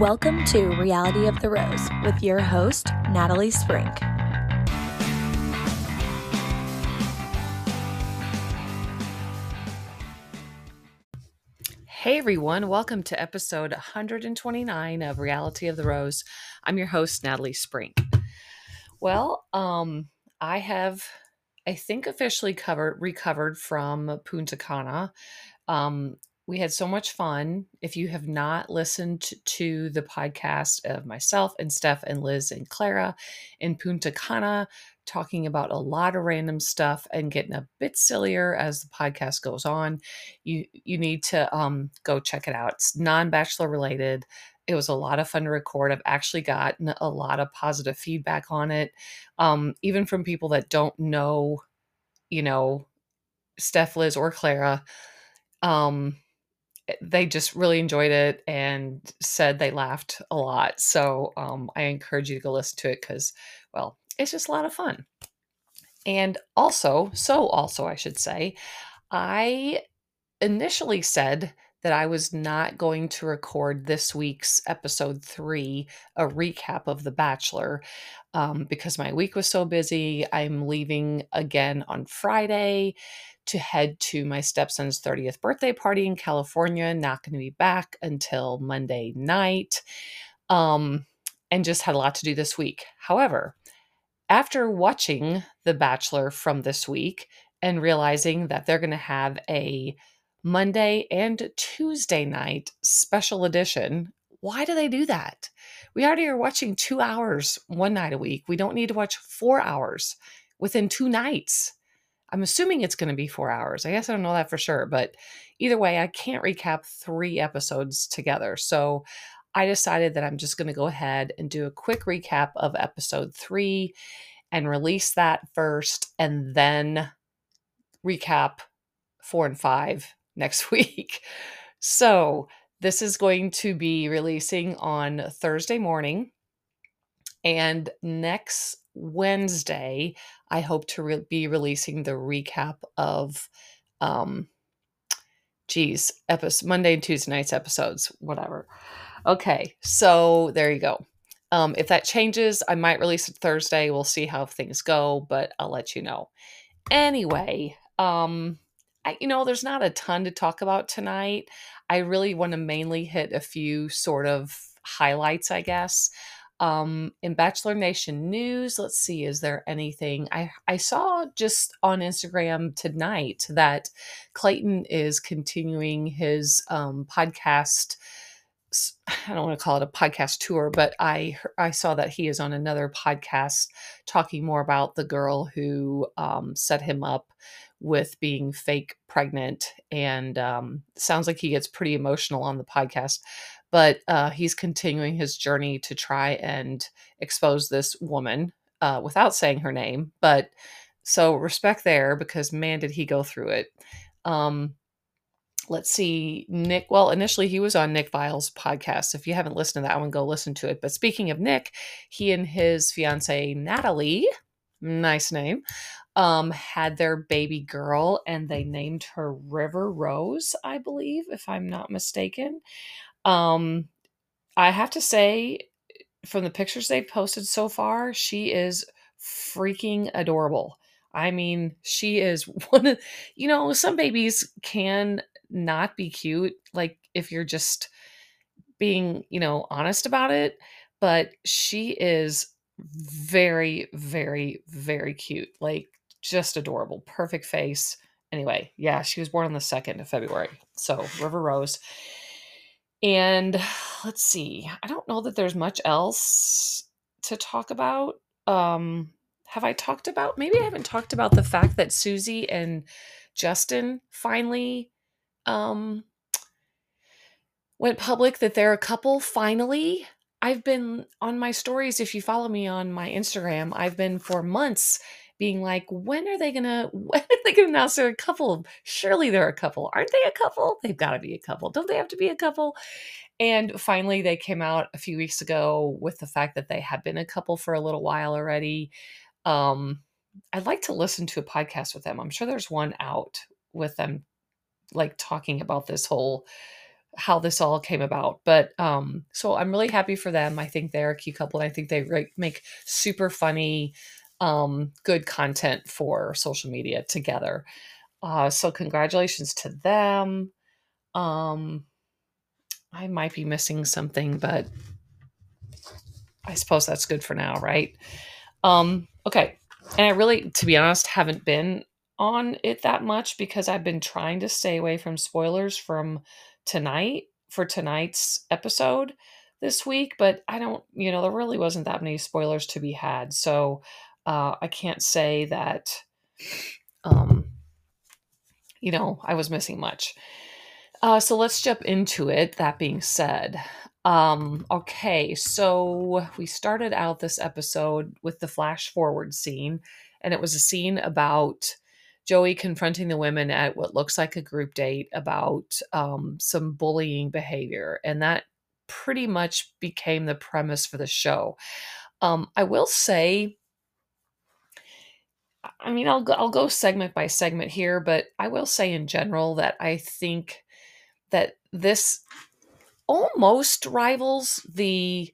Welcome to Reality of the Rose with your host, Natalie Sprink. Hey everyone, welcome to episode 129 of Reality of the Rose. I'm your host, Natalie Sprink. Well, um, I have, I think, officially covered recovered from Punta Cana. Um, we had so much fun. If you have not listened to the podcast of myself and Steph and Liz and Clara in Punta Cana, talking about a lot of random stuff and getting a bit sillier as the podcast goes on, you you need to um, go check it out. It's non-bachelor related. It was a lot of fun to record. I've actually gotten a lot of positive feedback on it, um, even from people that don't know, you know, Steph, Liz, or Clara. Um, they just really enjoyed it and said they laughed a lot. So um, I encourage you to go listen to it because, well, it's just a lot of fun. And also, so also, I should say, I initially said that I was not going to record this week's episode three, a recap of The Bachelor, um, because my week was so busy. I'm leaving again on Friday to head to my stepson's 30th birthday party in California. Not going to be back until Monday night. Um, and just had a lot to do this week. However, after watching The Bachelor from this week and realizing that they're going to have a Monday and Tuesday night special edition, why do they do that? We already are watching two hours one night a week. We don't need to watch four hours within two nights. I'm assuming it's going to be four hours. I guess I don't know that for sure, but either way, I can't recap three episodes together. So I decided that I'm just going to go ahead and do a quick recap of episode three and release that first, and then recap four and five next week. So this is going to be releasing on Thursday morning. And next Wednesday, I hope to re- be releasing the recap of, um, geez, episode Monday and Tuesday nights episodes, whatever. Okay, so there you go. Um, if that changes, I might release it Thursday. We'll see how things go, but I'll let you know. Anyway, um, I, you know, there's not a ton to talk about tonight. I really want to mainly hit a few sort of highlights, I guess. Um, in Bachelor Nation news, let's see, is there anything I I saw just on Instagram tonight that Clayton is continuing his um, podcast. I don't want to call it a podcast tour, but I I saw that he is on another podcast talking more about the girl who um, set him up with being fake pregnant, and um, sounds like he gets pretty emotional on the podcast but uh, he's continuing his journey to try and expose this woman uh, without saying her name. But so respect there because man, did he go through it. Um, let's see, Nick. Well, initially he was on Nick Viall's podcast. If you haven't listened to that one, go listen to it. But speaking of Nick, he and his fiance Natalie, nice name, um, had their baby girl and they named her River Rose, I believe, if I'm not mistaken. Um, I have to say, from the pictures they've posted so far, she is freaking adorable. I mean, she is one of, you know, some babies can not be cute, like if you're just being, you know, honest about it, but she is very, very, very cute. Like just adorable. Perfect face. Anyway, yeah, she was born on the 2nd of February. So, River Rose. And let's see. I don't know that there's much else to talk about. Um have I talked about maybe I haven't talked about the fact that Susie and Justin finally um went public that they're a couple finally. I've been on my stories if you follow me on my Instagram, I've been for months being like, when are they gonna when are they gonna announce they're a couple? Surely they're a couple. Aren't they a couple? They've got to be a couple. Don't they have to be a couple? And finally, they came out a few weeks ago with the fact that they had been a couple for a little while already. Um, I'd like to listen to a podcast with them. I'm sure there's one out with them, like talking about this whole how this all came about. But um, so I'm really happy for them. I think they're a cute couple, and I think they re- make super funny, um, good content for social media together. Uh, so congratulations to them. Um, I might be missing something, but I suppose that's good for now, right? Um, okay. And I really, to be honest, haven't been on it that much because I've been trying to stay away from spoilers from tonight for tonight's episode this week, but I don't, you know, there really wasn't that many spoilers to be had. So uh, I can't say that, um, you know, I was missing much. Uh, so let's jump into it. That being said, um, okay, so we started out this episode with the flash forward scene, and it was a scene about Joey confronting the women at what looks like a group date about um, some bullying behavior. And that pretty much became the premise for the show. Um, I will say, I mean, I'll go, I'll go segment by segment here, but I will say in general that I think that this almost rivals the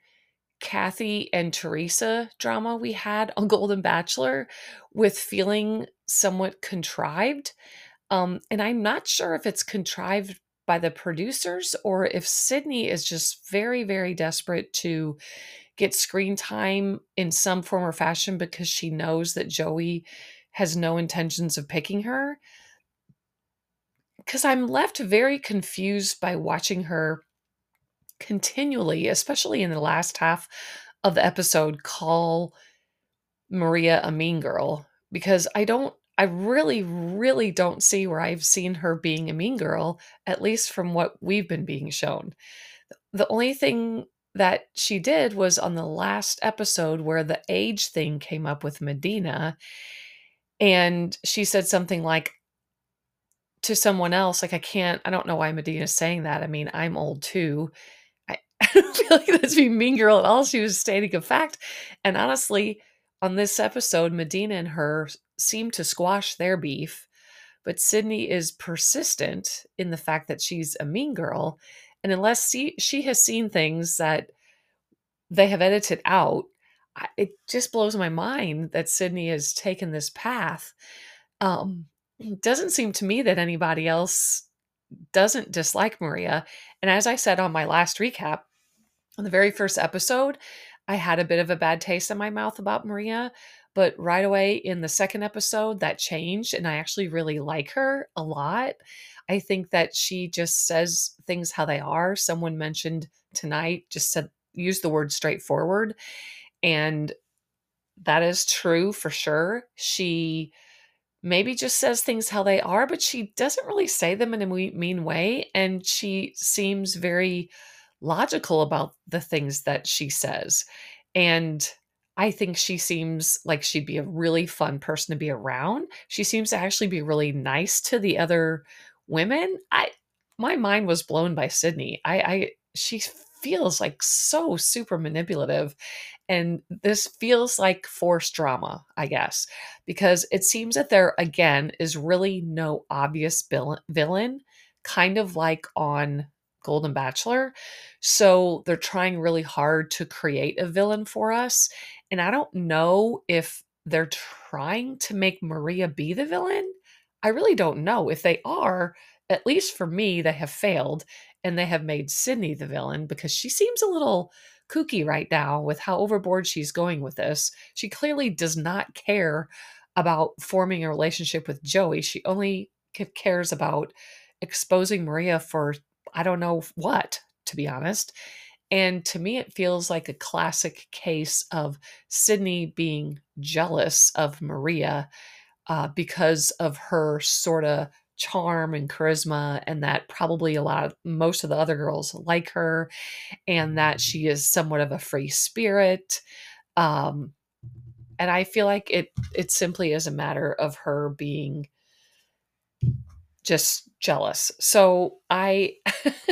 Kathy and Teresa drama we had on Golden Bachelor with feeling somewhat contrived. Um, and I'm not sure if it's contrived by the producers or if Sydney is just very, very desperate to get screen time in some form or fashion because she knows that Joey has no intentions of picking her. Because I'm left very confused by watching her continually, especially in the last half of the episode, call Maria a mean girl because I don't, I really, really don't see where I've seen her being a mean girl, at least from what we've been being shown. The only thing that she did was on the last episode where the age thing came up with Madina. And she said something like, to someone else, like, I can't, I don't know why Madina's saying that. I mean, I'm old too. I don't feel like that's being mean girl at all. She was stating a fact. And honestly, on this episode, Madina and her seem to squash their beef, but Sydney is persistent in the fact that she's a mean girl. And unless she, she has seen things that they have edited out, it just blows my mind that Sydney has taken this path. Um, it doesn't seem to me that anybody else doesn't dislike Maria. And as I said on my last recap, on the very first episode, I had a bit of a bad taste in my mouth about Maria. But right away in the second episode, that changed. And I actually really like her a lot. I think that she just says things how they are. Someone mentioned tonight, just said, use the word straightforward. And that is true for sure. She maybe just says things how they are, but she doesn't really say them in a mean way. And she seems very logical about the things that she says. And I think she seems like she'd be a really fun person to be around. She seems to actually be really nice to the other women. I my mind was blown by Sydney. I I she feels like so super manipulative and this feels like forced drama, I guess, because it seems that there again is really no obvious villain, kind of like on Golden Bachelor. So they're trying really hard to create a villain for us. And I don't know if they're trying to make Maria be the villain. I really don't know. If they are, at least for me, they have failed and they have made Sydney the villain because she seems a little kooky right now with how overboard she's going with this. She clearly does not care about forming a relationship with Joey. She only cares about exposing Maria for I don't know what, to be honest. And to me, it feels like a classic case of Sydney being jealous of Maria uh, because of her sort of charm and charisma, and that probably a lot of most of the other girls like her, and that she is somewhat of a free spirit. Um, and I feel like it it simply is a matter of her being just jealous. So I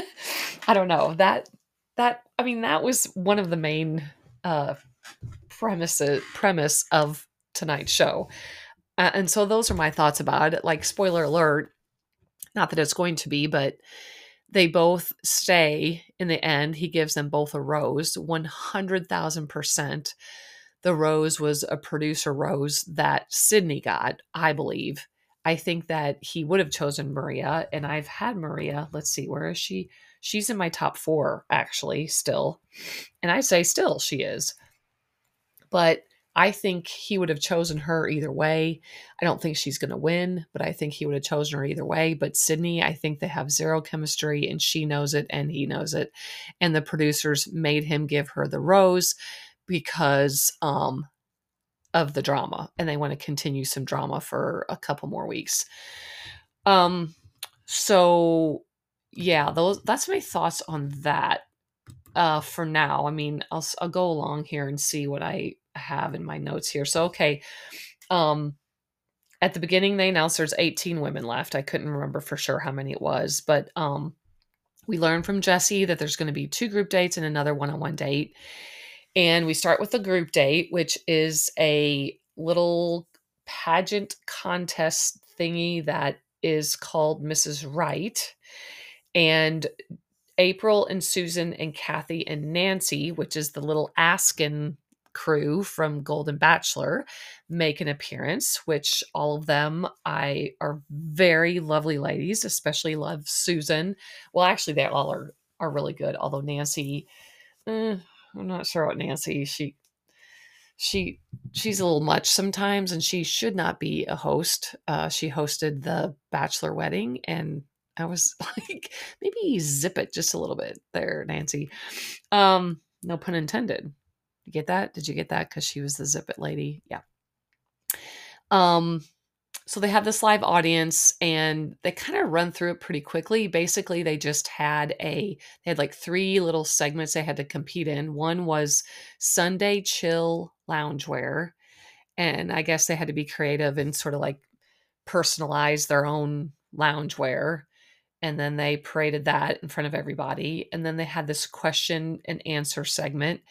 I don't know. That that I mean that was one of the main uh premises premise of tonight's show. Uh, and so those are my thoughts about it. Like spoiler alert, not that it's going to be, but they both stay in the end. He gives them both a rose, 100,000%. The rose was a producer rose that Sydney got, I believe. I think that he would have chosen Maria, and I've had Maria. Let's see, where is she? She's in my top four, actually, still. And I say still, she is. But I think he would have chosen her either way. I don't think she's going to win, but I think he would have chosen her either way. But Sydney, I think they have zero chemistry and she knows it and he knows it. And the producers made him give her the rose because um, of the drama and they want to continue some drama for a couple more weeks. Um, so yeah, those that's my thoughts on that uh, for now. I mean, I'll I'll go along here and see what I have in my notes here. So okay, um, at the beginning they announced there's 18 women left. I couldn't remember for sure how many it was, but um, we learned from Jesse that there's going to be two group dates and another one-on-one date. And we start with the group date, which is a little pageant contest thingy that is called Mrs. Right. And April and Susan and Kathy and Nancy, which is the little ASKN crew from Golden Bachelor, make an appearance, which all of them I are very lovely ladies, especially love Susan. Well, actually, they all are are really good. Although Nancy, eh, I'm not sure what Nancy she she she's a little much sometimes, and she should not be a host. Uh, she hosted the bachelor wedding, and I was like, maybe zip it just a little bit there, Nancy. Um, no pun intended. You get that? Did you get that? Because she was the zip it lady. Yeah. Um, so they have this live audience and they kind of run through it pretty quickly. Basically, they just had a they had like three little segments they had to compete in. One was Sunday chill loungewear. And I guess they had to be creative and sort of like personalize their own loungewear and then they paraded that in front of everybody and then they had this question and answer segment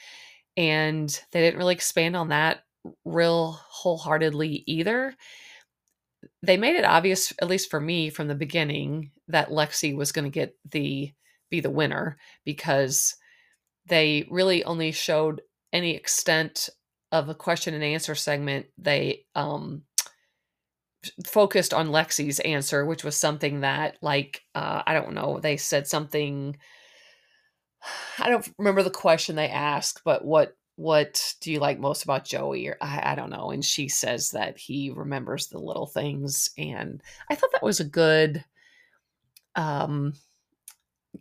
and they didn't really expand on that real wholeheartedly either they made it obvious at least for me from the beginning that lexi was going to get the be the winner because they really only showed any extent of a question and answer segment they um focused on Lexi's answer, which was something that, like, uh, I don't know, they said something. I don't remember the question they asked, but what what do you like most about Joey? Or I, I don't know. And she says that he remembers the little things, and I thought that was a good um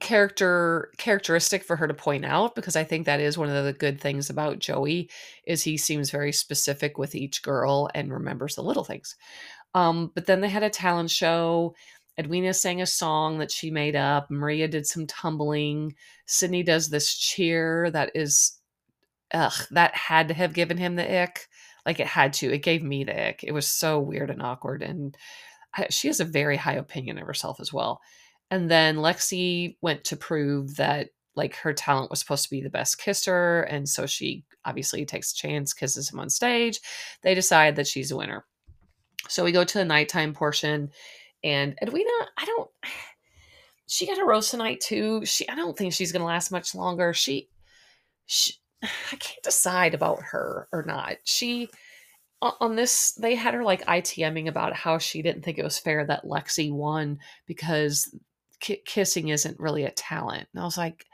character characteristic for her to point out because I think that is one of the good things about Joey is he seems very specific with each girl and remembers the little things. Um, but then they had a talent show. Edwina sang a song that she made up. Maria did some tumbling. Sydney does this cheer that is, ugh, that had to have given him the ick. Like it had to. It gave me the ick. It was so weird and awkward. And I, she has a very high opinion of herself as well. And then Lexi went to prove that like her talent was supposed to be the best kisser. And so she obviously takes a chance, kisses him on stage. They decide that she's a winner. So we go to the nighttime portion, and Edwina, I don't. She got a rose tonight too. She, I don't think she's gonna last much longer. She, she, I can't decide about her or not. She, on this, they had her like ITMing about how she didn't think it was fair that Lexi won because k- kissing isn't really a talent. And I was like,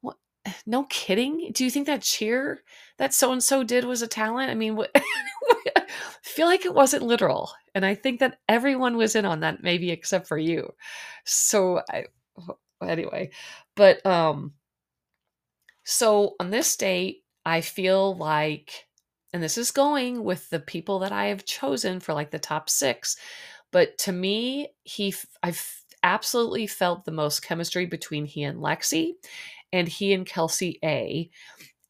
what? No kidding. Do you think that cheer that so and so did was a talent? I mean, what? feel like it wasn't literal. And I think that everyone was in on that, maybe except for you. So I anyway, but um so on this date, I feel like and this is going with the people that I have chosen for like the top 6, but to me, he I've absolutely felt the most chemistry between he and Lexi and he and Kelsey A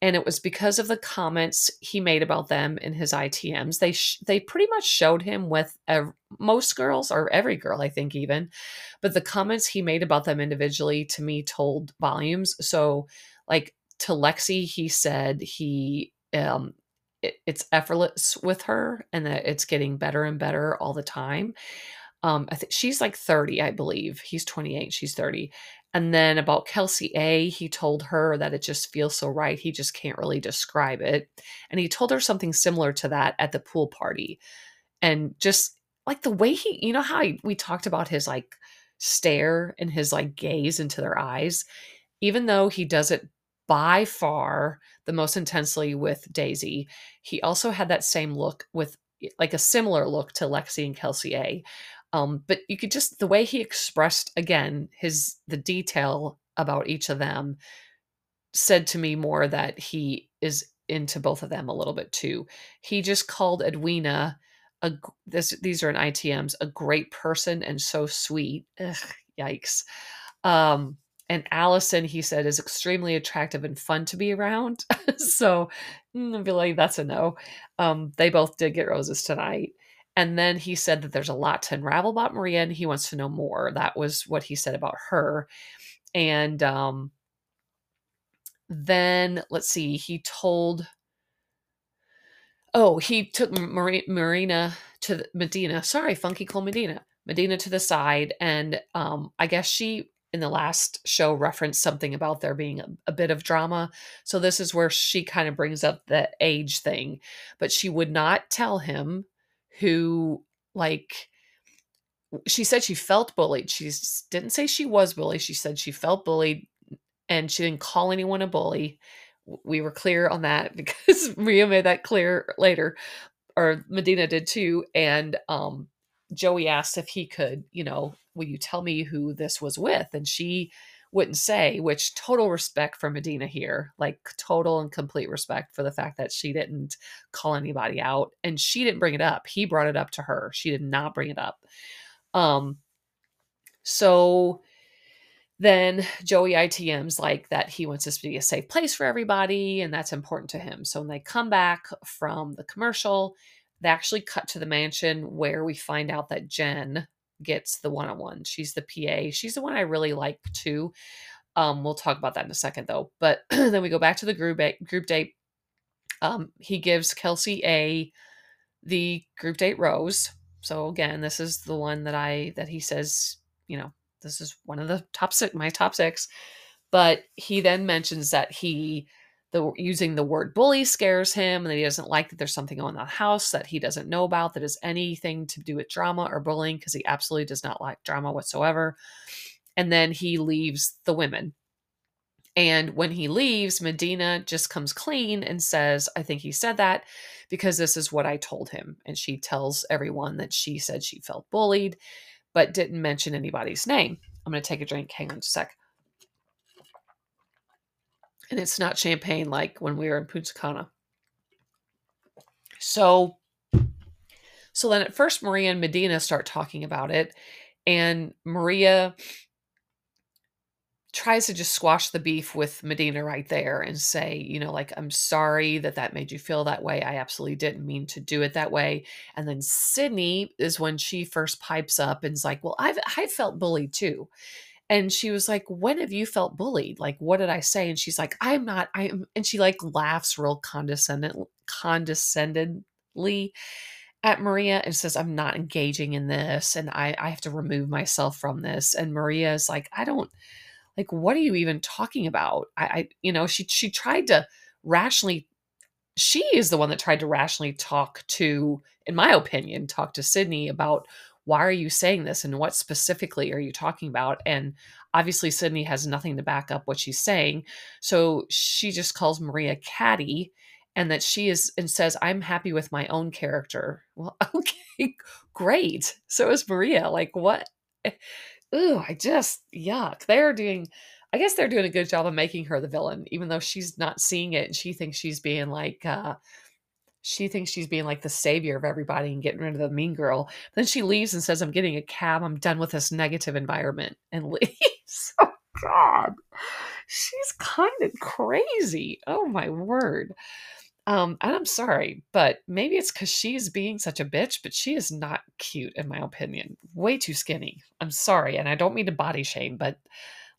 and it was because of the comments he made about them in his ITMs. They sh- they pretty much showed him with ev- most girls or every girl, I think even, but the comments he made about them individually to me told volumes. So, like to Lexi, he said he um, it, it's effortless with her and that it's getting better and better all the time. Um, I think she's like 30, I believe. He's 28, she's 30. And then about Kelsey A, he told her that it just feels so right. He just can't really describe it. And he told her something similar to that at the pool party. And just like the way he, you know, how he, we talked about his like stare and his like gaze into their eyes, even though he does it by far the most intensely with Daisy, he also had that same look with like a similar look to Lexi and Kelsey A. Um, but you could just the way he expressed again his the detail about each of them said to me more that he is into both of them a little bit too. He just called Edwina a this these are in ITMs a great person and so sweet. Ugh, yikes. Um, and Allison, he said, is extremely attractive and fun to be around. so mm, I feel like that's a no. Um, they both did get roses tonight. And then he said that there's a lot to unravel about Maria and he wants to know more. That was what he said about her. And um, then let's see, he told Oh, he took Marina to Madina. Sorry, Funky Cold Medina. Madina to the side, and um, I guess she in the last show referenced something about there being a, a, bit of drama. So this is where she kind of brings up the age thing, but she would not tell him who like she said she felt bullied. She didn't say she was bullied. She said she felt bullied and she didn't call anyone a bully. We were clear on that because Maria made that clear later or Madina did too and um Joey asked if he could, you know, will you tell me who this was with? And she wouldn't say, which total respect for Madina here, like total and complete respect for the fact that she didn't call anybody out and she didn't bring it up. He brought it up to her. She did not bring it up. Um, so then Joey ITM's like that he wants this to be a safe place for everybody and that's important to him. So when they come back from the commercial, they actually cut to the mansion where we find out that Jen gets the one on one. She's the PA. She's the one I really like too. Um, we'll talk about that in a second though. But then we go back to the group group date. Um, he gives Kelsey a the group date rose. So again, this is the one that I that he says, you know, this is one of the top six, my top six. But he then mentions that he the using the word bully scares him and he doesn't like that there's something on the house that he doesn't know about that has anything to do with drama or bullying because he absolutely does not like drama whatsoever. And then he leaves the women. And when he leaves madina just comes clean and says i think he said that because this is what i told him. And she tells everyone that she said she felt bullied but didn't mention anybody's name. I'm going to take a drink. Hang on a sec and it's not champagne like when we were in Punta Cana. So, so then at first, Maria and Madina start talking about it, and Maria tries to just squash the beef with Madina right there and say, you know, like, I'm sorry that that made you feel that way. I absolutely didn't mean to do it that way. And then Sydney is when she first pipes up and is like, well, I've, I felt bullied too. And she was like, When have you felt bullied? Like, what did I say? And she's like, I'm not, I'm, and she like laughs real condescendent, condescendingly at Maria and says, I'm not engaging in this and I, I have to remove myself from this. And Maria is like, I don't, like, what are you even talking about? I, I you know, she, she tried to rationally, she is the one that tried to rationally talk to, in my opinion, talk to Sydney about why are you saying this and what specifically are you talking about? And obviously sydney has nothing to back up what she's saying. So she just calls maria catty and that she is and says i'm happy with my own character. Well okay great. So is maria. Like what? Ooh, i just yuck. They're doing i guess they're doing a good job of making her the villain even though she's not seeing it and she thinks she's being like uh she thinks she's being like the savior of everybody and getting rid of the mean girl. Then she leaves and says, I'm getting a cab. I'm done with this negative environment and leaves. oh, God. She's kind of crazy. Oh, my word. Um, and I'm sorry, but maybe it's because she's being such a bitch, but she is not cute, in my opinion. Way too skinny. I'm sorry. And I don't mean to body shame, but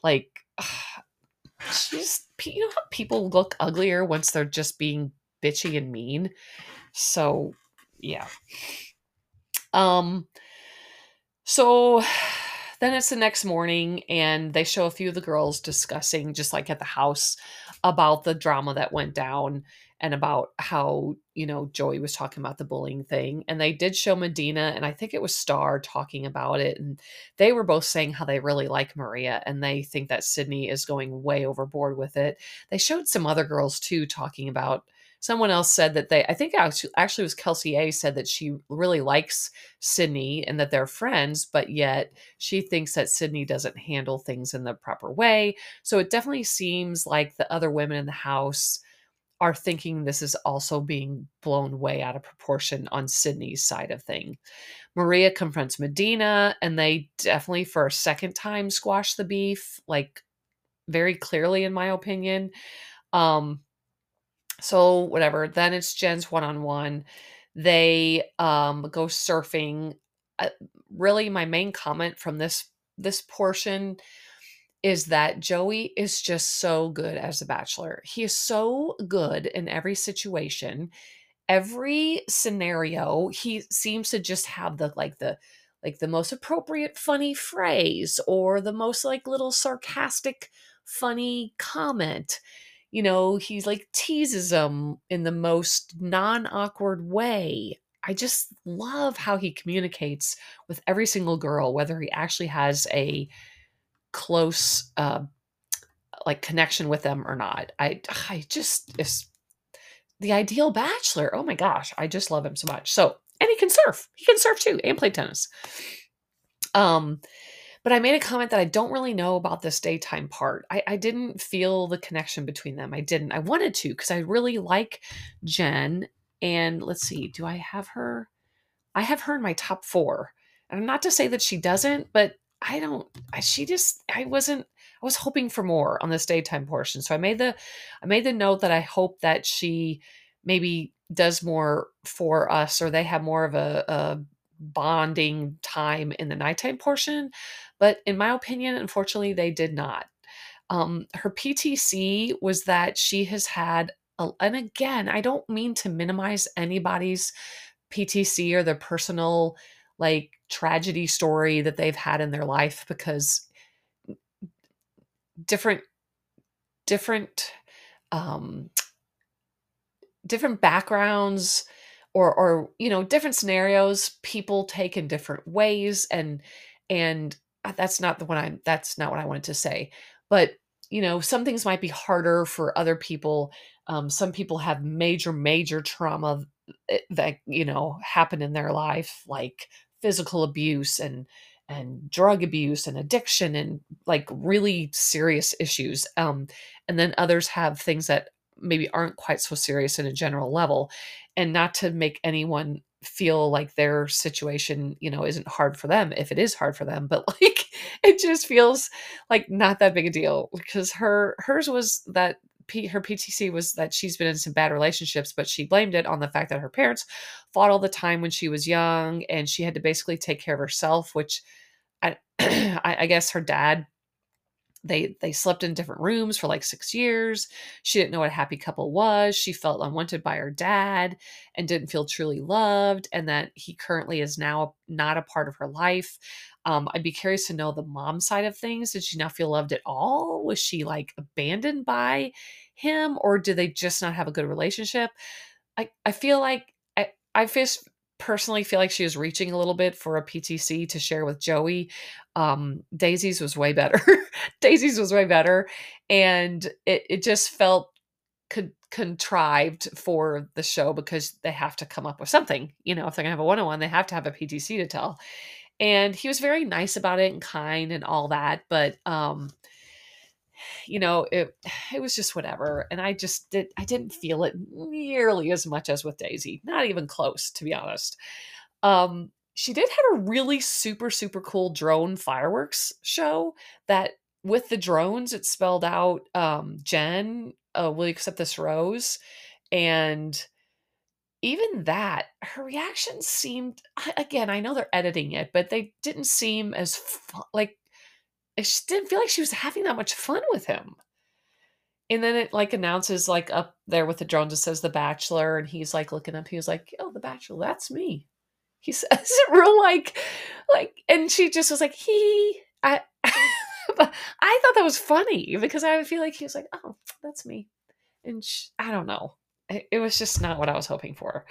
like, she's, you know how people look uglier once they're just being bitchy and mean. So, yeah. Um so then it's the next morning and they show a few of the girls discussing just like at the house about the drama that went down and about how you know joey was talking about the bullying thing and they did show madina and i think it was star talking about it and they were both saying how they really like maria and they think that sydney is going way overboard with it they showed some other girls too talking about someone else said that they i think actually, actually was kelsey a said that she really likes sydney and that they're friends but yet she thinks that sydney doesn't handle things in the proper way. So it definitely seems like the other women in the house are thinking this is also being blown way out of proportion on sydney's side of thing. Maria confronts madina and they definitely for a second time squash the beef like very clearly in my opinion. Um so whatever then it's jen's one-on-one. They um go surfing. Really my main comment from this this portion is that joey is just so good as a bachelor. He is so good in every situation. Every scenario he seems to just have the like the like the most appropriate funny phrase or the most like little sarcastic funny comment you know, he's like teases them in the most non awkward way. I just love how he communicates with every single girl, whether he actually has a close, uh, like connection with them or not. I, I just is the ideal bachelor. Oh my gosh, I just love him so much. So, and he can surf. He can surf too and play tennis. Um, but I made a comment that I don't really know about this daytime part. I, I didn't feel the connection between them. I didn't. I wanted to because I really like Jen. And let's see, do I have her? I have her in my top four. And I'm not to say that she doesn't, but I don't. I, she just. I wasn't. I was hoping for more on this daytime portion. So I made the. I made the note that I hope that she maybe does more for us, or they have more of a, a bonding time in the nighttime portion. But in my opinion, unfortunately, they did not. Um, her PTC was that she has had, a, and again, I don't mean to minimize anybody's PTC or their personal like tragedy story that they've had in their life because different different um different backgrounds or or you know different scenarios people take in different ways and and that's not the one I'm. that's not what I wanted to say. But you know, some things might be harder for other people. Um, some people have major, major trauma eh, that you know happen in their life, like physical abuse and and drug abuse and addiction and like really serious issues. Um, and then others have things that maybe aren't quite so serious in a general level. And not to make anyone feel like their situation, you know, isn't hard for them if it is hard for them, but like it just feels like not that big a deal because her hers was that P, her PTC was that she's been in some bad relationships, but she blamed it on the fact that her parents fought all the time when she was young and she had to basically take care of herself, which I, I guess her dad they they slept in different rooms for like six years. She didn't know what a happy couple was. She felt unwanted by her dad and didn't feel truly loved and that he currently is now not a part of her life. Um, i'd be curious to know the mom side of things. Did she not feel loved at all? Was she like abandoned by him or did they just not have a good relationship? I, I feel like i i just personally feel like she was reaching a little bit for a PTC to share with Joey. Um, Daisy's was way better. Daisy's was way better. And it, it just felt con- contrived for the show because they have to come up with something. You know, if they're going to have a one on one, they have to have a PTC to tell. And he was very nice about it and kind and all that. But, um, you know it it was just whatever and i just did i didn't feel it nearly as much as with daisy not even close to be honest. Um she did have a really super super cool drone fireworks show that with the drones it spelled out um jen uh, will you accept this rose? And even that her reactions seemed again i know they're editing it but they didn't seem as fu- like Just didn't feel like she was having that much fun with him. And then it like announces like up there with the drones, it says The Bachelor, and he's like looking up. He was like, "Oh, The Bachelor, that's me." He says it real like, like, and she just was like, "He." I I thought that was funny because I feel like he was like, "Oh, that's me," and she, I don't know. It, it was just not what I was hoping for.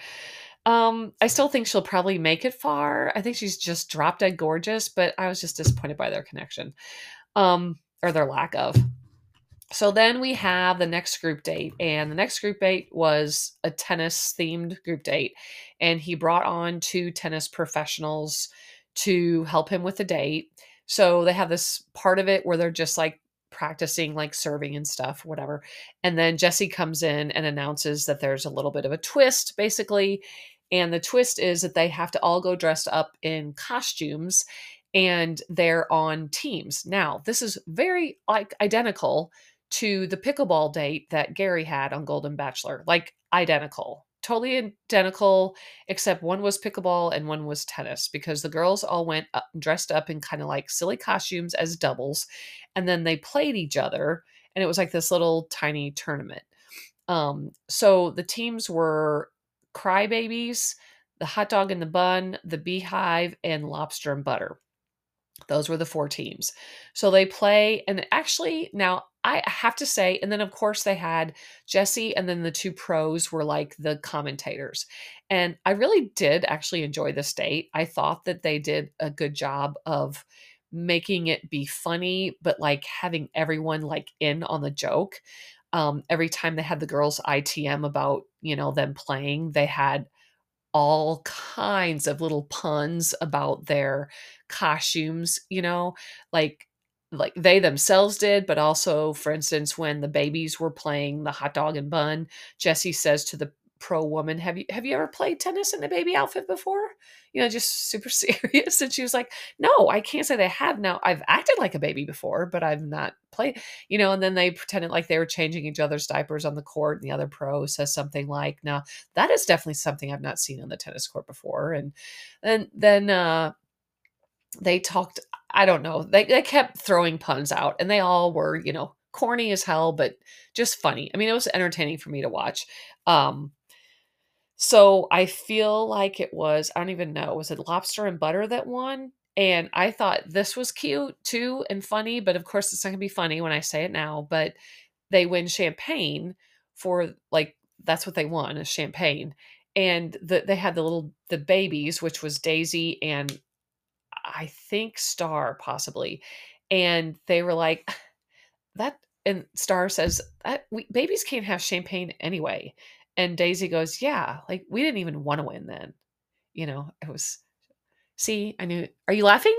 Um, I still think she'll probably make it far. I think she's just drop dead gorgeous, but I was just disappointed by their connection, um, or their lack of. So then we have the next group date, and the next group date was a tennis themed group date, and he brought on two tennis professionals to help him with the date. So they have this part of it where they're just like practicing like serving and stuff, whatever. And then Jesse comes in and announces that there's a little bit of a twist, basically. And the twist is that they have to all go dressed up in costumes and they're on teams. Now, this is very like identical to the pickleball date that Gary had on Golden Bachelor, like identical totally identical, except one was pickleball and one was tennis because the girls all went up, dressed up in kind of like silly costumes as doubles, and then they played each other, and it was like this little tiny tournament. Um, so the teams were Crybabies, the Hot Dog in the Bun, the Beehive, and Lobster and Butter. Those were the four teams. So they play, and actually, now I have to say, and then of course they had Jesse, and then the two pros were like the commentators. And I really did actually enjoy this date. I thought that they did a good job of making it be funny, but like having everyone like in on the joke. Um, every time they had the girls ITM about, you know, them playing, they had all kinds of little puns about their costumes, you know, like like they themselves did, but also, for instance, when the babies were playing the hot dog and bun, Jesse says to the pro woman, "Have you have you ever played tennis in a baby outfit before?" You know, just super serious. And she was like, "No, I can't say they have. Now I've acted like a baby before, but I've not played." You know, and then they pretended like they were changing each other's diapers on the court, and the other pro says something like, "Now that is definitely something I've not seen on the tennis court before." And then then uh, they talked i don't know they, they kept throwing puns out and they all were you know corny as hell but just funny i mean it was entertaining for me to watch um so i feel like it was i don't even know was it lobster and butter that won and i thought this was cute too and funny but of course it's not to be funny when i say it now but they win champagne for like that's what they won is champagne and the, they had the little the babies which was daisy and I think Star possibly. And they were like, that, and Star says, that we, babies can't have champagne anyway. And Daisy goes, yeah, like we didn't even want to win then. You know, it was, see, I knew, are you laughing?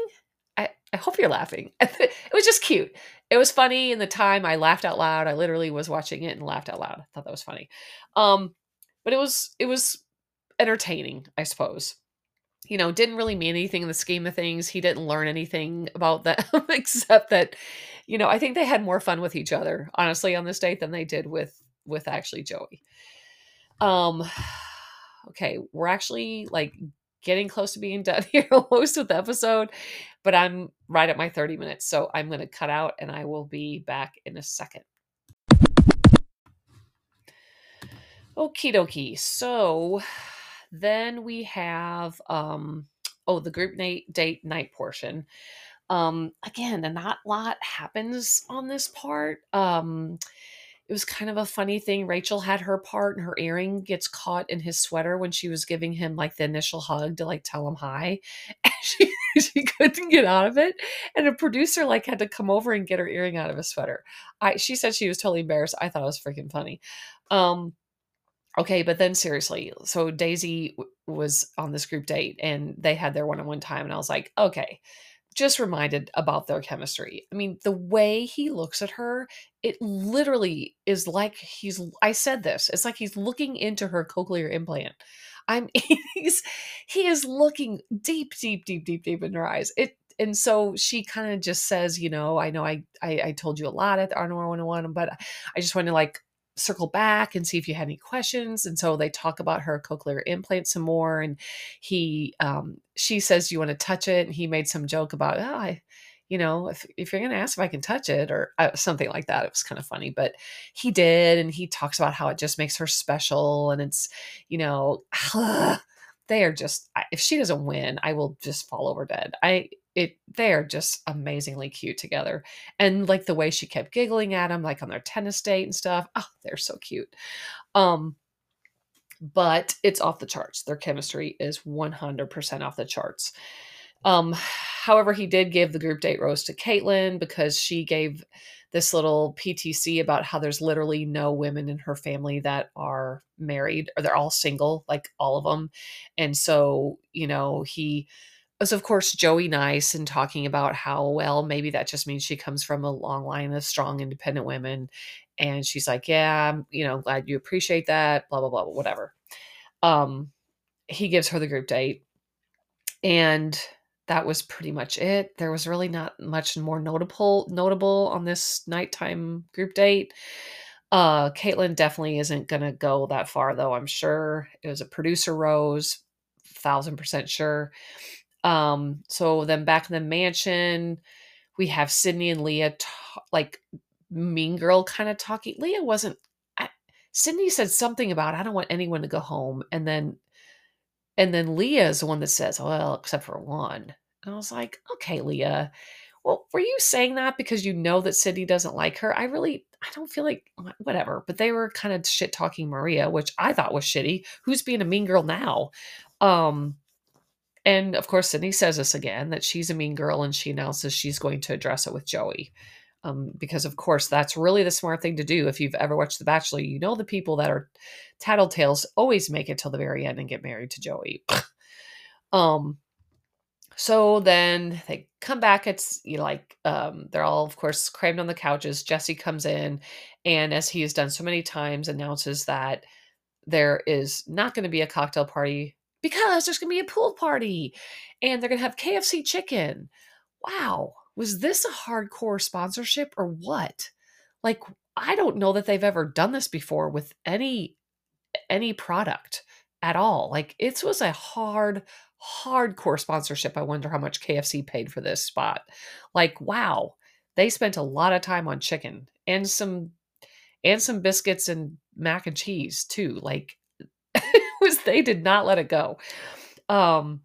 I, I hope you're laughing. it was just cute. It was funny in the time I laughed out loud. I literally was watching it and laughed out loud. I thought that was funny. Um, but it was, it was entertaining, I suppose you know, didn't really mean anything in the scheme of things. He didn't learn anything about them except that, you know, I think they had more fun with each other, honestly, on this date than they did with with actually Joey. Um okay, we're actually like getting close to being done here almost with the episode, but I'm right at my 30 minutes. So I'm gonna cut out and I will be back in a second. Okie dokie. So then we have um oh the group date date night portion. Um again, a not lot happens on this part. Um it was kind of a funny thing. Rachel had her part and her earring gets caught in his sweater when she was giving him like the initial hug to like tell him hi. And she, she couldn't get out of it. And a producer like had to come over and get her earring out of his sweater. I she said she was totally embarrassed. I thought it was freaking funny. Um Okay, but then seriously, so Daisy w- was on this group date and they had their one on one time, and I was like, okay, just reminded about their chemistry. I mean, the way he looks at her, it literally is like he's, I said this, it's like he's looking into her cochlear implant. I'm, he's, he is looking deep, deep, deep, deep, deep in her eyes. It, and so she kind of just says, you know, I know I, I, I told you a lot at the Arnold 101, but I just want to like circle back and see if you had any questions and so they talk about her cochlear implant some more and he um she says you want to touch it? and he made some joke about oh i you know if, if you're going to ask if i can touch it or uh, something like that. It was kind of funny but he did and he talks about how it just makes her special and it's you know they are just if she doesn't win i will just fall over dead. I it they're just amazingly cute together. And like the way she kept giggling at him, like on their tennis date and stuff. Oh, they're so cute. Um, but it's off the charts. Their chemistry is 100% off the charts. Um, however, he did give the group date rose to Kaitlyn because she gave this little PTC about how there's literally no women in her family that are married or they're all single, like all of them. And so, you know, he was, of course, Joey nice and talking about how, well, maybe that just means she comes from a long line of strong, independent women. And she's like, yeah, I'm, you know, glad you appreciate that, blah, blah, blah, whatever. Um, he gives her the group date. And that was pretty much it. There was really not much more notable notable on this nighttime group date. Uh, Kaitlyn definitely isn't gonna go that far though. I'm sure it was a producer rose, thousand percent sure. Um, so then back in the mansion, we have Sydney and Leah ta- like mean girl kind of talking. Leah wasn't. I, Sydney said something about I don't want anyone to go home, and then and then Leah is the one that says, well, except for one. And I was like, okay, Leah, well, were you saying that because you know that Sydney doesn't like her? I really, I don't feel like, whatever. But they were kind of shit talking Maria, which I thought was shitty. Who's being a mean girl now? Um, and of course, Sydney says this again that she's a mean girl and she announces she's going to address it with Joey. Um, because of course that's really the smart thing to do. If you've ever watched The Bachelor, you know the people that are tattletales always make it till the very end and get married to Joey. um, so then they come back. It's you know, like um, they're all, of course, crammed on the couches. Jesse comes in, and as he has done so many times, announces that there is not going to be a cocktail party because there's going to be a pool party, and they're going to have KFC chicken. Wow, was this a hardcore sponsorship or what? Like, I don't know that they've ever done this before with any any product at all. Like, it was a hard, hardcore sponsorship. I wonder how much KFC paid for this spot. Like, wow, they spent a lot of time on chicken and some and some biscuits and mac and cheese too. Like, was they did not let it go. Um,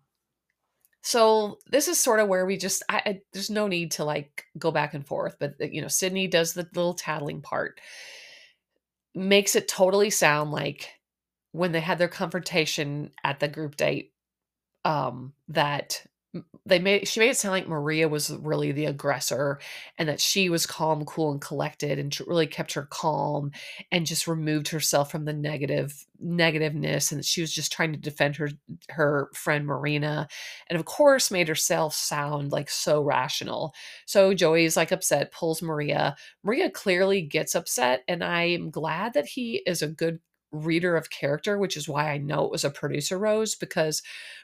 so this is sort of where we just I, I, there's no need to like go back and forth but uh, you know sydney does the little tattling part makes it totally sound like when they had their confrontation at the group date um that they made she made it sound like Maria was really the aggressor and that she was calm, cool, and collected and really kept her calm and just removed herself from the negative negativeness and she was just trying to defend her her friend Marina and of course made herself sound like so rational. So Joey's like upset, pulls Maria. Maria clearly gets upset and I'm glad that he is a good reader of character, which is why I know it was a producer rose because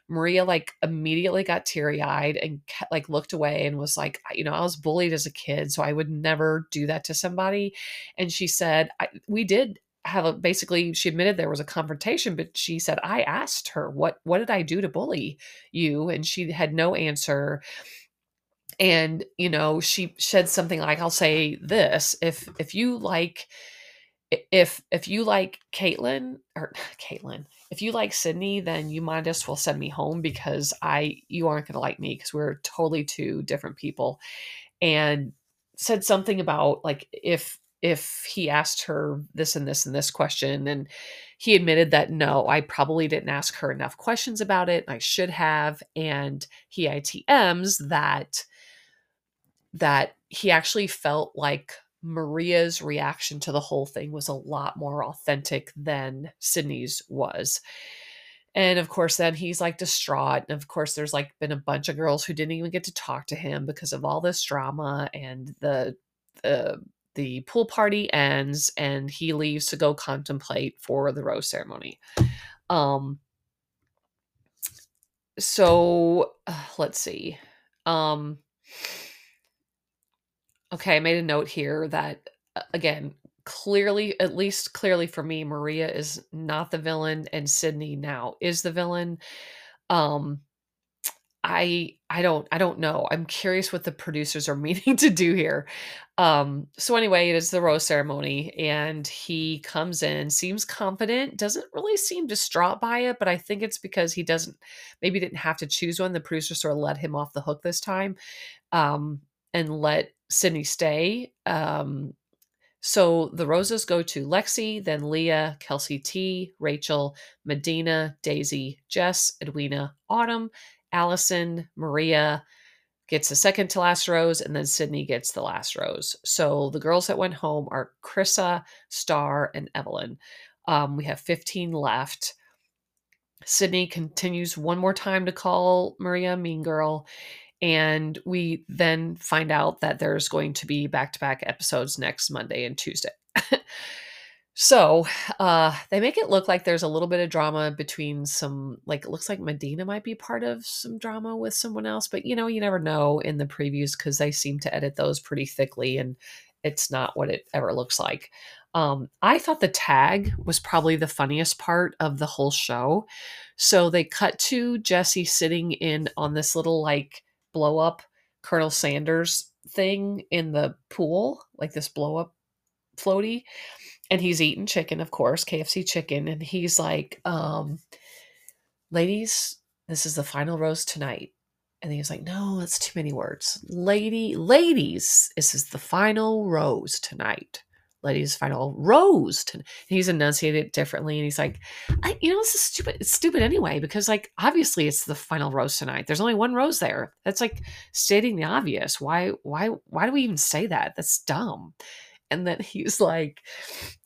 Maria like immediately got teary eyed and like looked away and was like, you know, I was bullied as a kid, so I would never do that to somebody. And she said, we did have a basically she admitted there was a confrontation but she said i asked her what what did i do to bully you and she had no answer and you know she said something like i'll say this if if you like if if you like Kaitlyn or Kaitlyn, if you like Sydney, then you might as well send me home because I you aren't gonna like me because we're totally two different people. And said something about like if if he asked her this and this and this question and he admitted that no i probably didn't ask her enough questions about it i should have and he itms that that he actually felt like Maria's reaction to the whole thing was a lot more authentic than Sydney's was. And of course, then he's like distraught. And of course, there's like been a bunch of girls who didn't even get to talk to him because of all this drama. And the the the pool party ends, and he leaves to go contemplate for the rose ceremony. Um. So uh, let's see. Um Okay, I made a note here that uh, again, clearly, at least clearly for me, Maria is not the villain and Sydney now is the villain. Um I I don't I don't know. I'm curious what the producers are meaning to do here. Um, so anyway, it is the rose ceremony, and he comes in, seems confident, doesn't really seem distraught by it, but I think it's because he doesn't maybe didn't have to choose one. The producer sort of let him off the hook this time, um, and let Sydney stay. Um, so the roses go to Lexi, then Leah, Kelsey T, Rachel, Madina, Daisy, Jess, Edwina, Autumn, Allison, Maria gets the second to last rose, and then Sydney gets the last rose. So the girls that went home are Chrissa, Star, and Evelyn. Um, we have 15 left. Sydney continues one more time to call Maria Mean Girl. And we then find out that there's going to be back to back episodes next Monday and Tuesday. So uh, they make it look like there's a little bit of drama between some, like, it looks like Madina might be part of some drama with someone else, but you know, you never know in the previews because they seem to edit those pretty thickly and it's not what it ever looks like. Um, I thought the tag was probably the funniest part of the whole show. So they cut to Jesse sitting in on this little, like, blow up Colonel Sanders thing in the pool, like this blow up floaty and he's eating chicken, of course, KFC chicken, and he's like, um, ladies, this is the final rose tonight. And he's like, no, that's too many words. Lady, ladies, this is the final rose tonight. Ladies, final rose. To-. he's enunciated it differently. And he's like, you know, this is stupid. It's stupid anyway, because like, obviously it's the final rose tonight. There's only one rose there. That's like stating the obvious. Why, why, why do we even say that? That's dumb and then he's like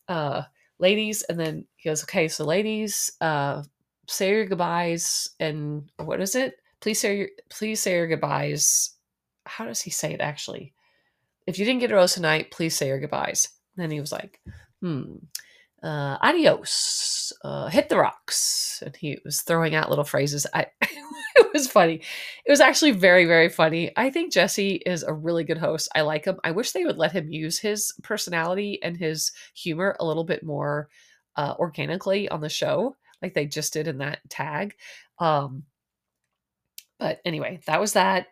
uh ladies and then he goes okay so ladies uh say your goodbyes and what is it please say your please say your goodbyes how does he say it actually if you didn't get a rose tonight please say your goodbyes and he was like hmm uh, adios, uh, hit the rocks. And he was throwing out little phrases. I, it was funny. It was actually very, very funny. I think Jesse is a really good host. I like him. I wish they would let him use his personality and his humor a little bit more uh, organically on the show, like they just did in that tag. Um, but anyway, that was that.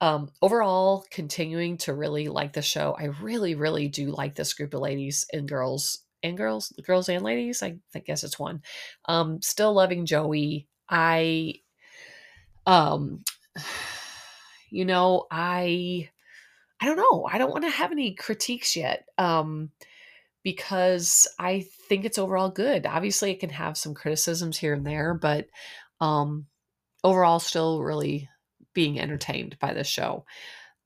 Um, overall, continuing to really like the show. I really, really do like this group of ladies and girls and girls, girls and ladies. I, I guess it's one. Um, still loving Joey. I, um, you know, I, I don't know. I don't want to have any critiques yet. Um, because I think it's overall good. Obviously, it can have some criticisms here and there, but um, overall, still really being entertained by this show.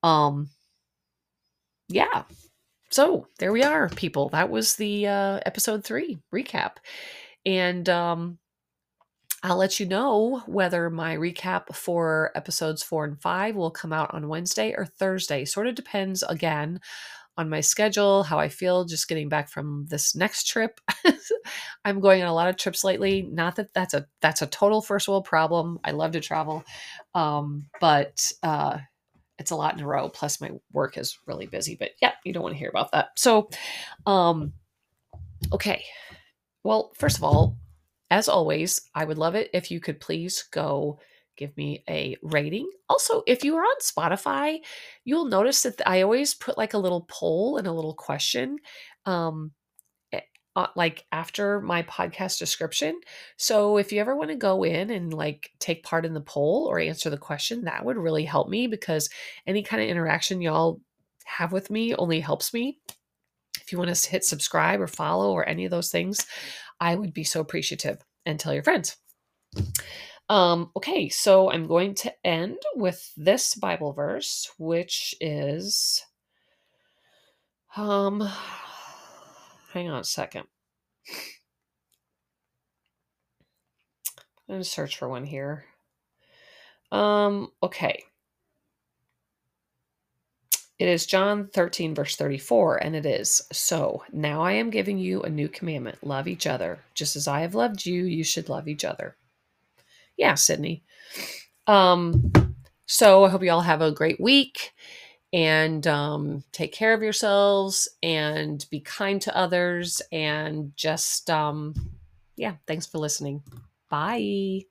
Um, yeah, so there we are, people. That was the uh, episode three recap. And um, I'll let you know whether my recap for episodes four and five will come out on Wednesday or Thursday. Sort of depends again on my schedule, how I feel just getting back from this next trip. I'm going on a lot of trips lately. Not that that's a that's a total first world problem. I love to travel, um, but uh, it's a lot in a row. Plus, my work is really busy. But yeah, you don't want to hear about that. So, um, okay. Well, first of all, as always, I would love it if you could please go give me a rating. Also, if you are on Spotify, you'll notice that I always put like a little poll and a little question. Um, uh, like after my podcast description. So if you ever want to go in and like take part in the poll or answer the question, that would really help me because any kind of interaction y'all have with me only helps me. If you want to hit subscribe or follow or any of those things, I would be so appreciative and tell your friends. Um, okay, so I'm going to end with this Bible verse, which is um hang on a second. I'm to search for one here. Um, okay. It is John 13, verse 34, and it is So now I am giving you a new commandment love each other. Just as I have loved you, you should love each other. Yeah, Sydney. Um, so I hope you all have a great week and um, take care of yourselves and be kind to others and just um, yeah thanks for listening bye